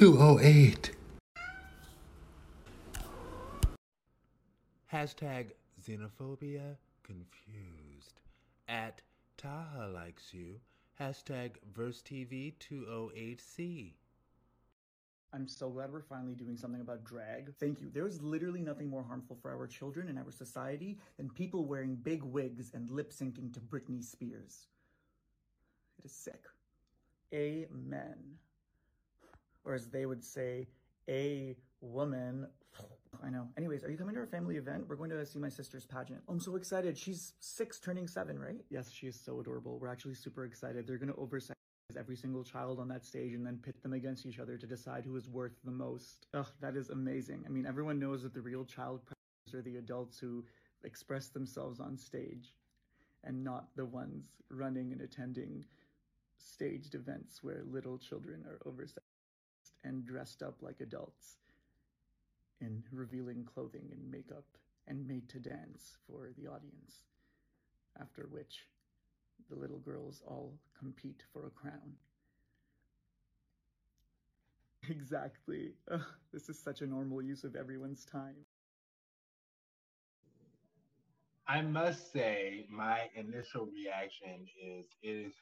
208. Hashtag xenophobia confused. At Taha likes you. Hashtag VersTEAv208C. I'm so glad we're finally doing something about drag. Thank you. There is literally nothing more harmful for our children and our society than people wearing big wigs and lip syncing to Britney Spears. It is sick. Amen. Or as they would say, a woman. I know. Anyways, are you coming to our family event? We're going to see my sister's pageant. I'm so excited. She's six, turning seven, right? Yes, she is so adorable. We're actually super excited. They're going to oversize every single child on that stage and then pit them against each other to decide who is worth the most. Ugh, that is amazing. I mean, everyone knows that the real child predators are the adults who express themselves on stage and not the ones running and attending staged events where little children are oversized and dressed up like adults in revealing clothing and makeup and made to dance for the audience. After which, the little girls all compete for a crown. Exactly. Ugh, this is such a normal use of everyone's time. I must say, my initial reaction is it is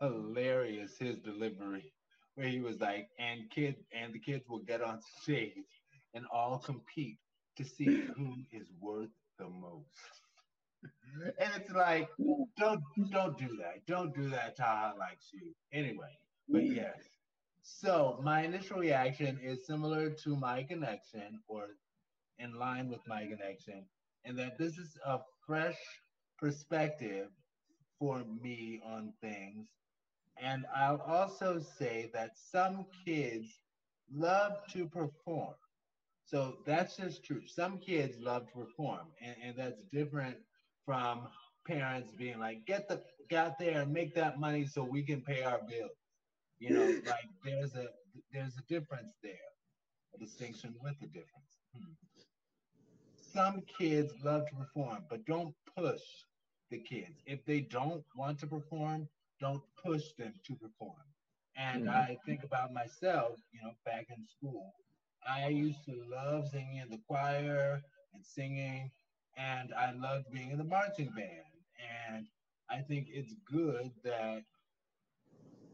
hilarious his delivery, where he was like, and kid and the kids will get on stage and all compete to see who is worth the most. and it's like, don't don't do that. Don't do that. Taha likes you anyway. But yes. So my initial reaction is similar to my connection, or in line with my connection, and that this is a fresh perspective for me on things. And I'll also say that some kids love to perform. So that's just true. Some kids love to perform, and, and that's different from parents being like, get the get out there and make that money so we can pay our bills. You know, like there's a there's a difference there, a distinction with a difference. Hmm. Some kids love to perform, but don't push the kids. If they don't want to perform, don't push them to perform. And mm-hmm. I think about myself, you know, back in school, I used to love singing in the choir and singing and I loved being in the marching band. And I think it's good that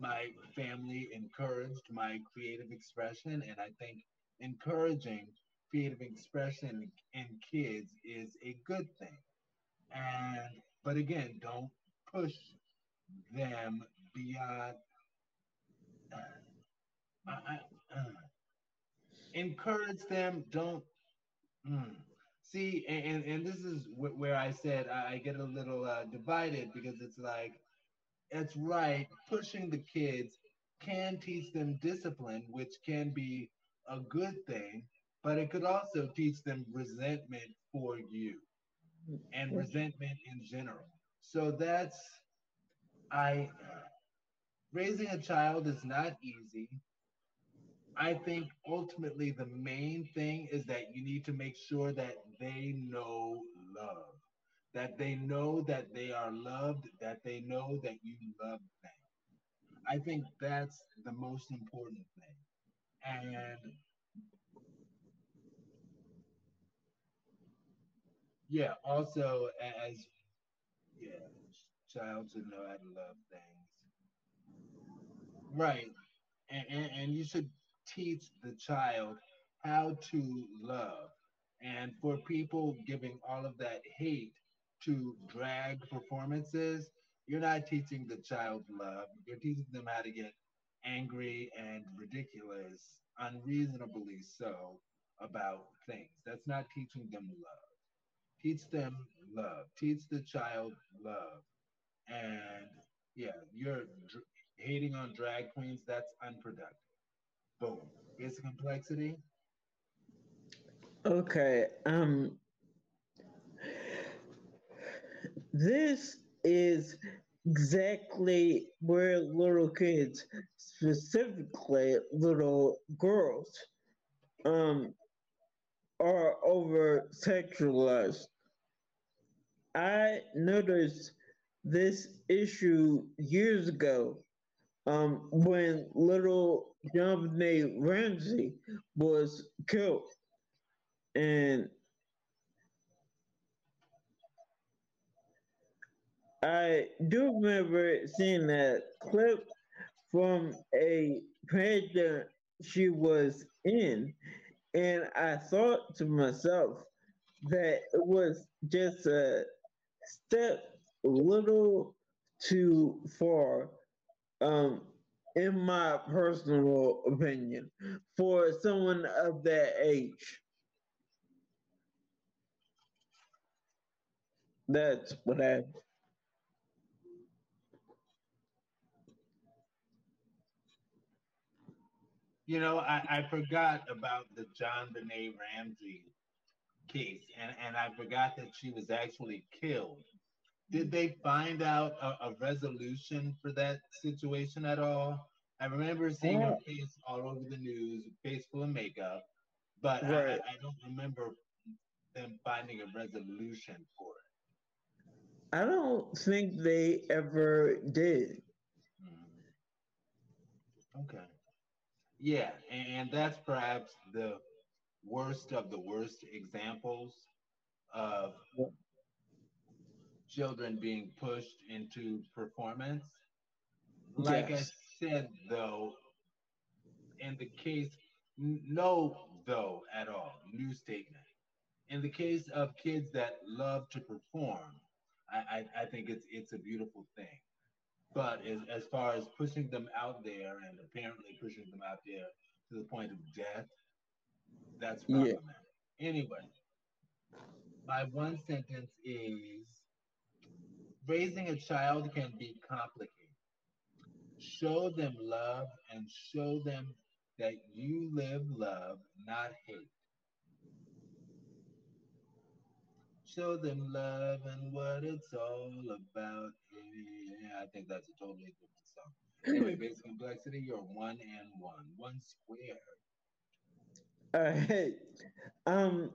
my family encouraged my creative expression, and I think encouraging creative expression in kids is a good thing. And but again, don't push them beyond. Uh, uh, encourage them. Don't. Mm, See, and, and this is where I said I get a little uh, divided because it's like, it's right, pushing the kids can teach them discipline, which can be a good thing, but it could also teach them resentment for you and resentment in general. So that's, I, raising a child is not easy. I think ultimately the main thing is that you need to make sure that they know love, that they know that they are loved, that they know that you love them. I think that's the most important thing. And yeah, also as yeah, child should know how to love things. Right. And, and, and you should teach the child how to love. And for people giving all of that hate to drag performances, you're not teaching the child love. You're teaching them how to get angry and ridiculous, unreasonably so, about things. That's not teaching them love. Teach them love. Teach the child love. And yeah, you're dr- hating on drag queens, that's unproductive. Boom. Here's complexity. Okay. Um. This is exactly where little kids, specifically little girls, um, are over sexualized. I noticed this issue years ago um, when little JonBenét Ramsey was killed. And I do remember seeing that clip from a pageant she was in, and I thought to myself that it was just a step little too far, um, in my personal opinion, for someone of that age. That's what I You know, I, I forgot about the JonBenét Ramsey case, and, and I forgot that she was actually killed. Did they find out a, a resolution for that situation at all? I remember seeing her face all over the news, face full of makeup, but right. I, I don't remember them finding a resolution for it. I don't think they ever did. Hmm. Okay. Yeah, and that's perhaps the worst of the worst examples of children being pushed into performance. Like yes. I said, though, in the case, no, though, at all, new statement. In the case of kids that love to perform, I, I, I think it's it's a beautiful thing. But as, as far as pushing them out there and apparently pushing them out there to the point of death, that's problematic. Yeah. Anyway, my one sentence is raising a child can be complicated. Show them love and show them that you live love, not hate. Show them love and what it's all about. Yeah, I think that's a totally different song. Anyway, basic complexity, you're one and one, one square. All right. Um,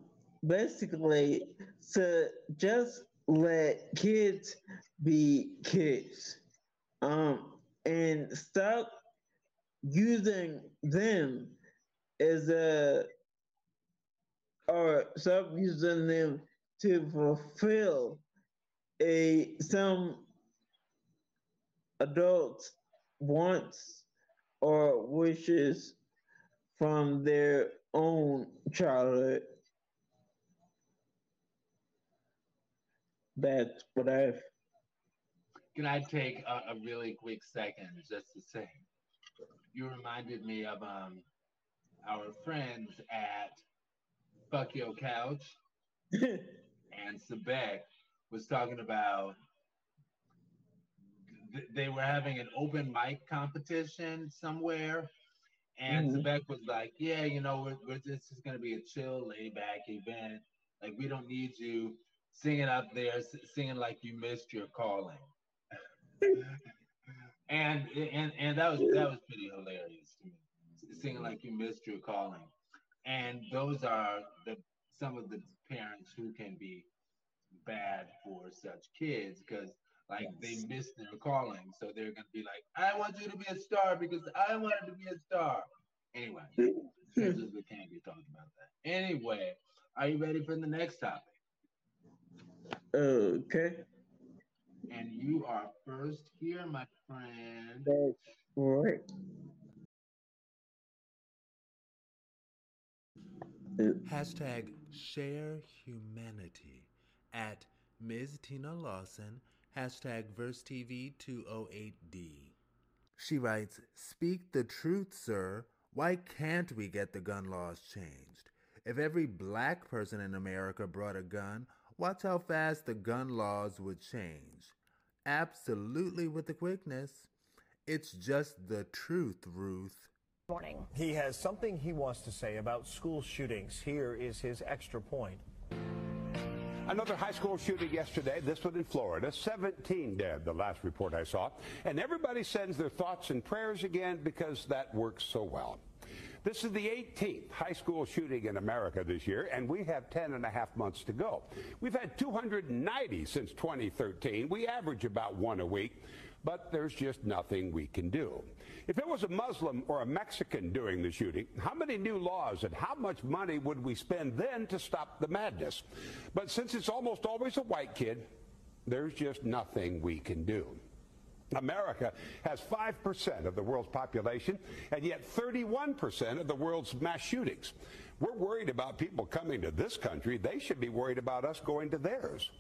basically, so just let kids be kids, um, and stop using them as a or stop using them to fulfill a some adults wants or wishes from their own childhood. That's what I've. Can I take a, a really quick second just to say, you reminded me of um our friends at Fuck Your Couch and Sebek was talking about th- they were having an open mic competition somewhere. And mm-hmm. Sebek was like, Yeah, you know, we're, we're, this is going to be a chill, laid back event. Like, we don't need you singing up there, singing like you missed your calling. and, and and that was that was pretty hilarious to me, singing like you missed your calling. And those are the some of the parents who can be bad for such kids because like they miss their calling, so they're gonna be like, "I want you to be a star because I wanted to be a star." Anyway, we can't be talking about that. Anyway, are you ready for the next topic? Okay. And you are first here, my friend. That's right. Hashtag share humanity at Ms. Tina Lawson, hashtag VersTEAv208D. She writes, Speak the truth, sir. Why can't we get the gun laws changed? If every black person in America brought a gun, watch how fast the gun laws would change. Absolutely with the quickness. It's just the truth, Ruth morning. He has something he wants to say about school shootings. Here is his extra point. Another high school shooting yesterday, this one in Florida. 17 dead, the last report I saw. And everybody sends their thoughts and prayers again because that works so well. This is the 18th high school shooting in America this year, and we have 10 and a half months to go. We've had 290 since 2013. We average about one a week. but there's just nothing we can do. If it was a Muslim or a Mexican doing the shooting, how many new laws and how much money would we spend then to stop the madness? But since it's almost always a white kid, there's just nothing we can do. America has 5% of the world's population and yet 31% of the world's mass shootings. We're worried about people coming to this country. They should be worried about us going to theirs.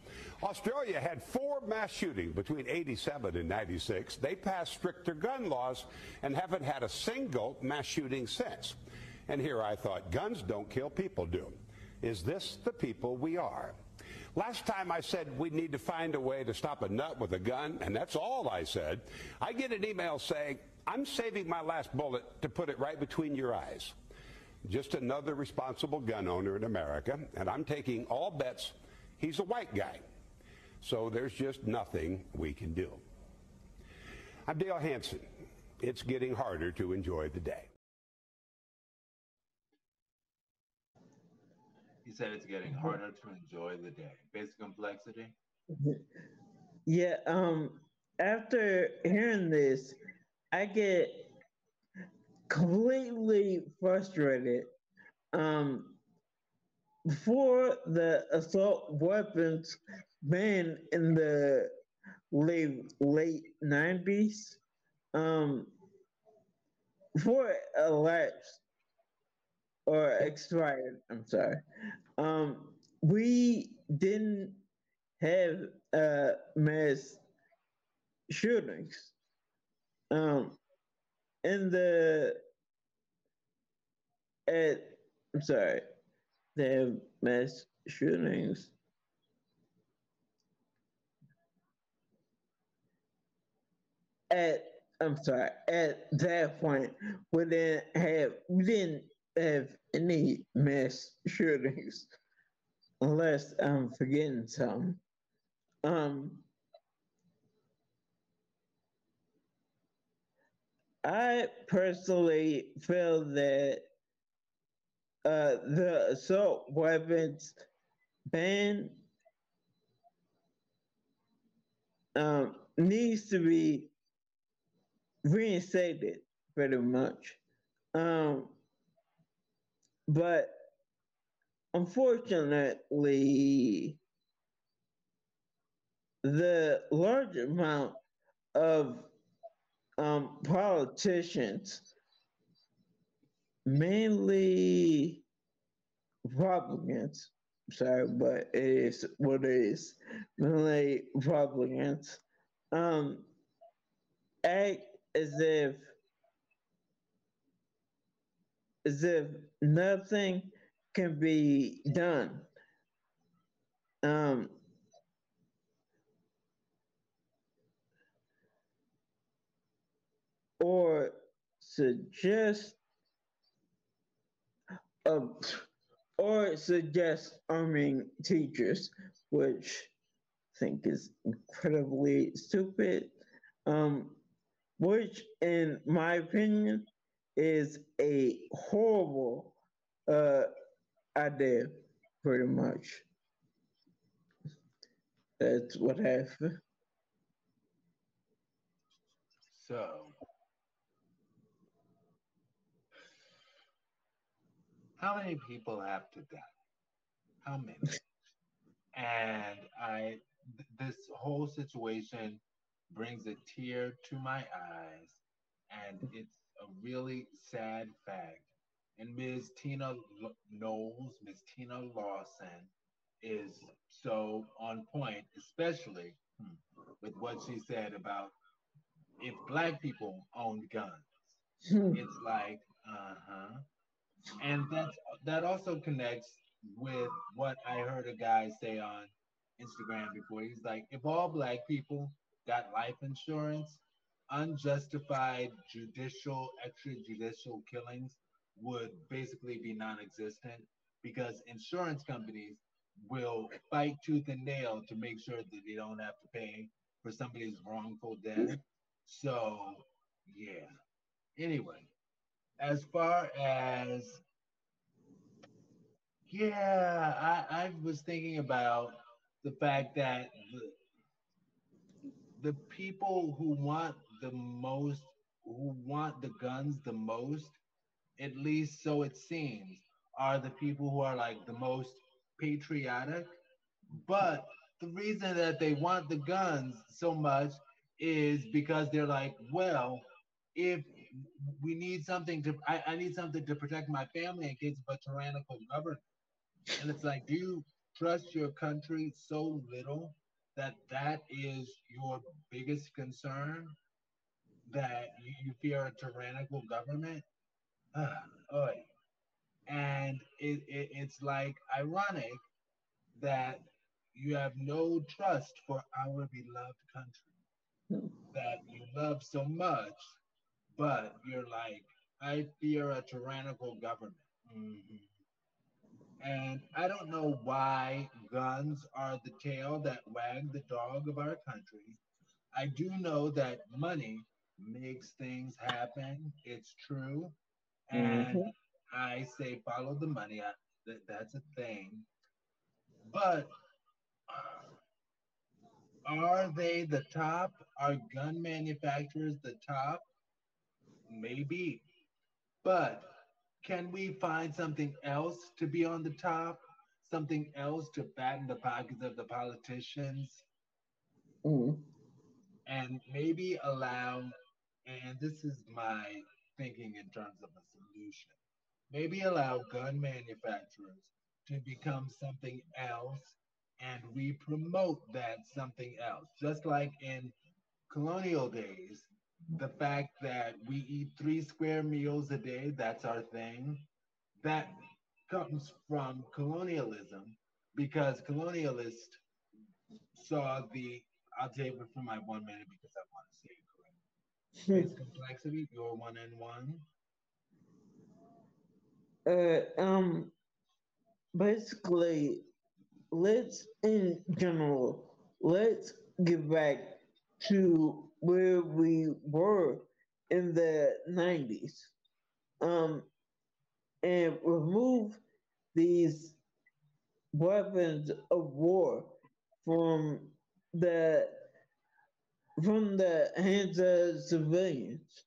Australia had four mass shootings between 87 and 96. They passed stricter gun laws and haven't had a single mass shooting since. And here I thought, guns don't kill, people do. Is this the people we are? Last time I said we need to find a way to stop a nut with a gun, and that's all I said. I get an email saying, I'm saving my last bullet to put it right between your eyes. Just another responsible gun owner in America, and I'm taking all bets he's a white guy. So there's just nothing we can do. I'm Dale Hansen. It's getting harder to enjoy the day. He said it's getting harder to enjoy the day. Basic complexity. Yeah. Um. After hearing this, I get completely frustrated. Um. Before the assault weapons ban in the late late nineties, um, before it elapsed or expired, I'm sorry, um, we didn't have uh, mass shootings. Um, in the at I'm sorry, they have mass shootings. At I'm sorry, at that point, we didn't have we didn't have any mass shootings, unless I'm forgetting some. Um, I personally feel that uh, the assault weapons ban um, needs to be reinstated pretty much. Um, but unfortunately, the large amount of um, politicians, mainly Republicans, sorry, but it is what it is, mainly Republicans, um, act as if as if nothing can be done. Um, or suggest uh, or suggest arming teachers, which I think is incredibly stupid. Um, which, in my opinion, is a horrible uh, idea, pretty much. That's what happened. So, how many people have to die? How many? and I, th- this whole situation brings a tear to my eyes, and it's a really sad fact. And Ms. Tina L- Knowles, Ms. Tina Lawson, is so on point, especially hmm, with what she said about if black people owned guns. it's like, uh huh. And that that also connects with what I heard a guy say on Instagram before. He's like, if all black people got life insurance, unjustified judicial, extrajudicial killings would basically be non existent because insurance companies will fight tooth and nail to make sure that they don't have to pay for somebody's wrongful death. So, yeah. Anyway, as far as yeah, I, I was thinking about the fact that the, the people who want the most, who want the guns the most, at least so it seems, are the people who are like the most patriotic. But the reason that they want the guns so much is because they're like, well, if we need something to, I, I need something to protect my family against a tyrannical government. And it's like, do you trust your country so little that that is your biggest concern? That you, you fear a tyrannical government? Uh, and it, it, it's like ironic that you have no trust for our beloved country that you love so much, but you're like, I fear a tyrannical government. Mm-hmm. And I don't know why guns are the tail that wag the dog of our country. I do know that money makes things happen. It's true. And mm-hmm. I say follow the money. I, that, that's a thing. But are they the top? Are gun manufacturers the top? Maybe. But can we find something else to be on the top? Something else to fatten the pockets of the politicians? Mm. And maybe allow, and this is my thinking in terms of a solution, maybe allow gun manufacturers to become something else and we promote that something else. Just like in colonial days, the fact that we eat three square meals a day, that's our thing, that comes from colonialism because colonialists saw the, I'll take it for my one minute because I want to. Space complexity, your one and one. Uh, um, basically, let's in general, let's get back to where we were in the 90s um, and remove these weapons of war from the from the hands of civilians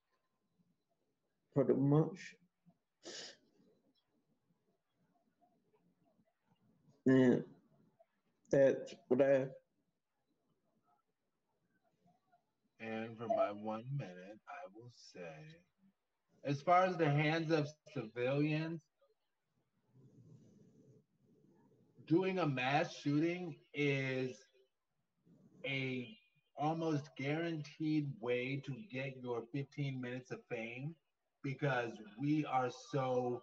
pretty much. And that's what I And for my one minute, I will say, as far as the hands of civilians, doing a mass shooting is a almost guaranteed way to get your 15 minutes of fame because we are so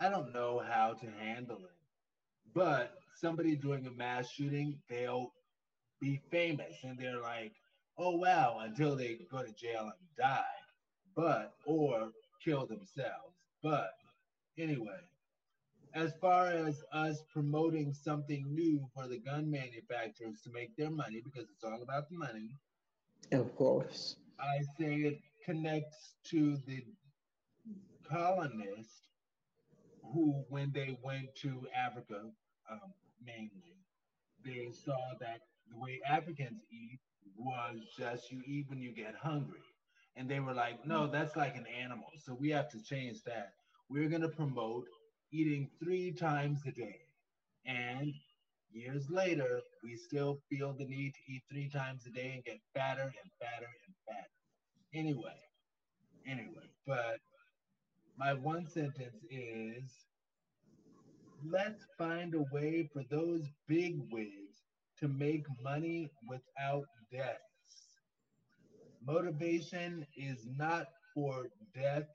I don't know how to handle it. But somebody doing a mass shooting, they'll be famous and they're like, oh wow, until they go to jail and die, but or kill themselves. But anyway, as far as us promoting something new for the gun manufacturers to make their money, because it's all about the money. Of course. I say it connects to the colonists who, when they went to Africa, um, mainly, they saw that the way Africans eat was just you eat when you get hungry. And they were like, no, that's like an animal. So we have to change that. We're going to promote eating three times a day. And years later, we still feel the need to eat three times a day and get fatter and fatter and fatter. Anyway, anyway, but my one sentence is let's find a way for those big wigs to make money without deaths. Motivation is not for death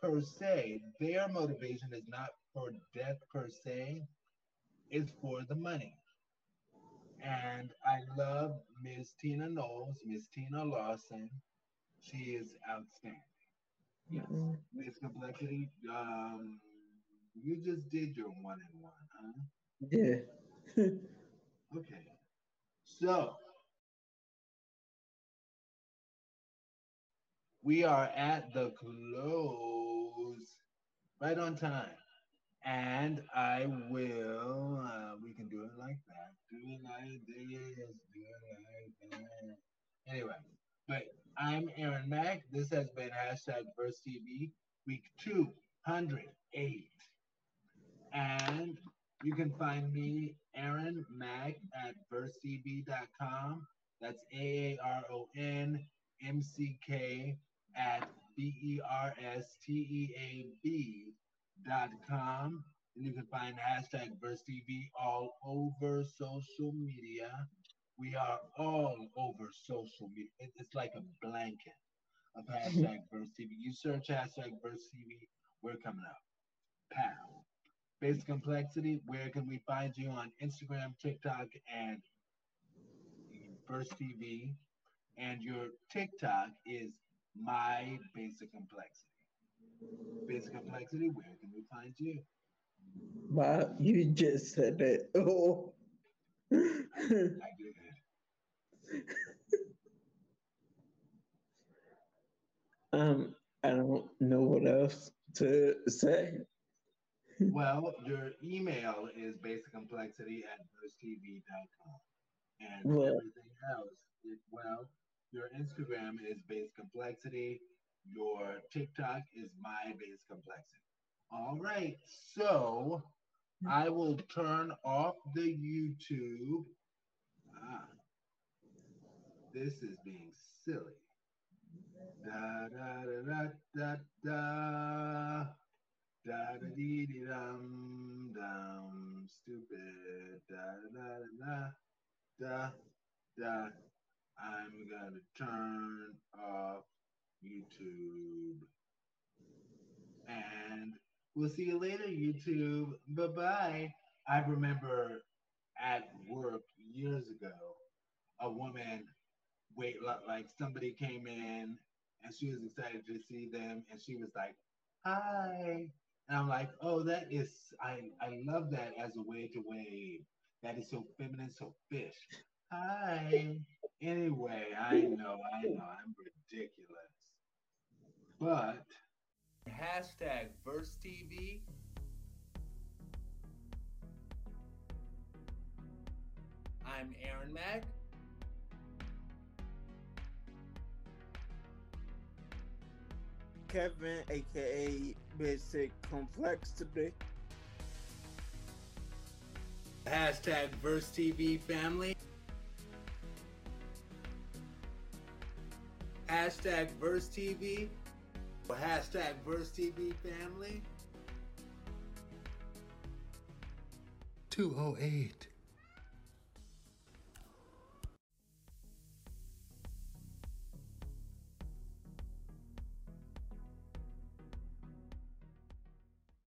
per se. Their motivation is not for death per se, is for the money. And I love Miss Tina Knowles, Miss Tina Lawson. She is outstanding. Yes. Mm-hmm. Miss Complexity, um, you just did your one and one, huh? Yeah. okay. So we are at the close, right on time. And I will, uh, we can do it like that. Do it like this. Do it like that. Anyway, but I'm Aaron Mack. This has been hashtag VersTEAv, week 208. And you can find me, Aaron Mack, at VersTEAv.com. That's A A R O N M C K at B E R S T E A B com. And you can find hashtag VersTEAv all over social media. We are all over social media. It's like a blanket of hashtag VersTEAv. You search hashtag VersTEAv, we're coming up. Pow. Basic complexity, where can we find you on Instagram, TikTok, and Verse TV? And your TikTok is my basic complexity. Basic complexity, where can we find you? Wow, you just said it. Oh. I, I did. um, I don't know what else to say. Well, your email is basiccomplexity at VersTEAv.com. And Well- everything else, is, well, your Instagram is complexity. Your TikTok is my base complexity. All right. So I will turn off the YouTube. Ah, this is being silly. Da da da da da da. Da da dee dee dum dum stupid da da da da da. I'm gonna turn off YouTube. And we'll see you later, YouTube. Bye bye. I remember at work years ago, a woman, wait, like somebody came in and she was excited to see them, and she was like, "Hi," and I'm like, "Oh, that is, I, I love that as a way to wave. That is so feminine, so fish. Hi." Anyway, I know, I know, I'm ridiculous, but Hashtag VersTEAv. I'm Aaron Mack. Kevin, aka Basic Complexity. Hashtag VersTEAv family. Hashtag VersTEAv. Hashtag VersTEAv family. 208.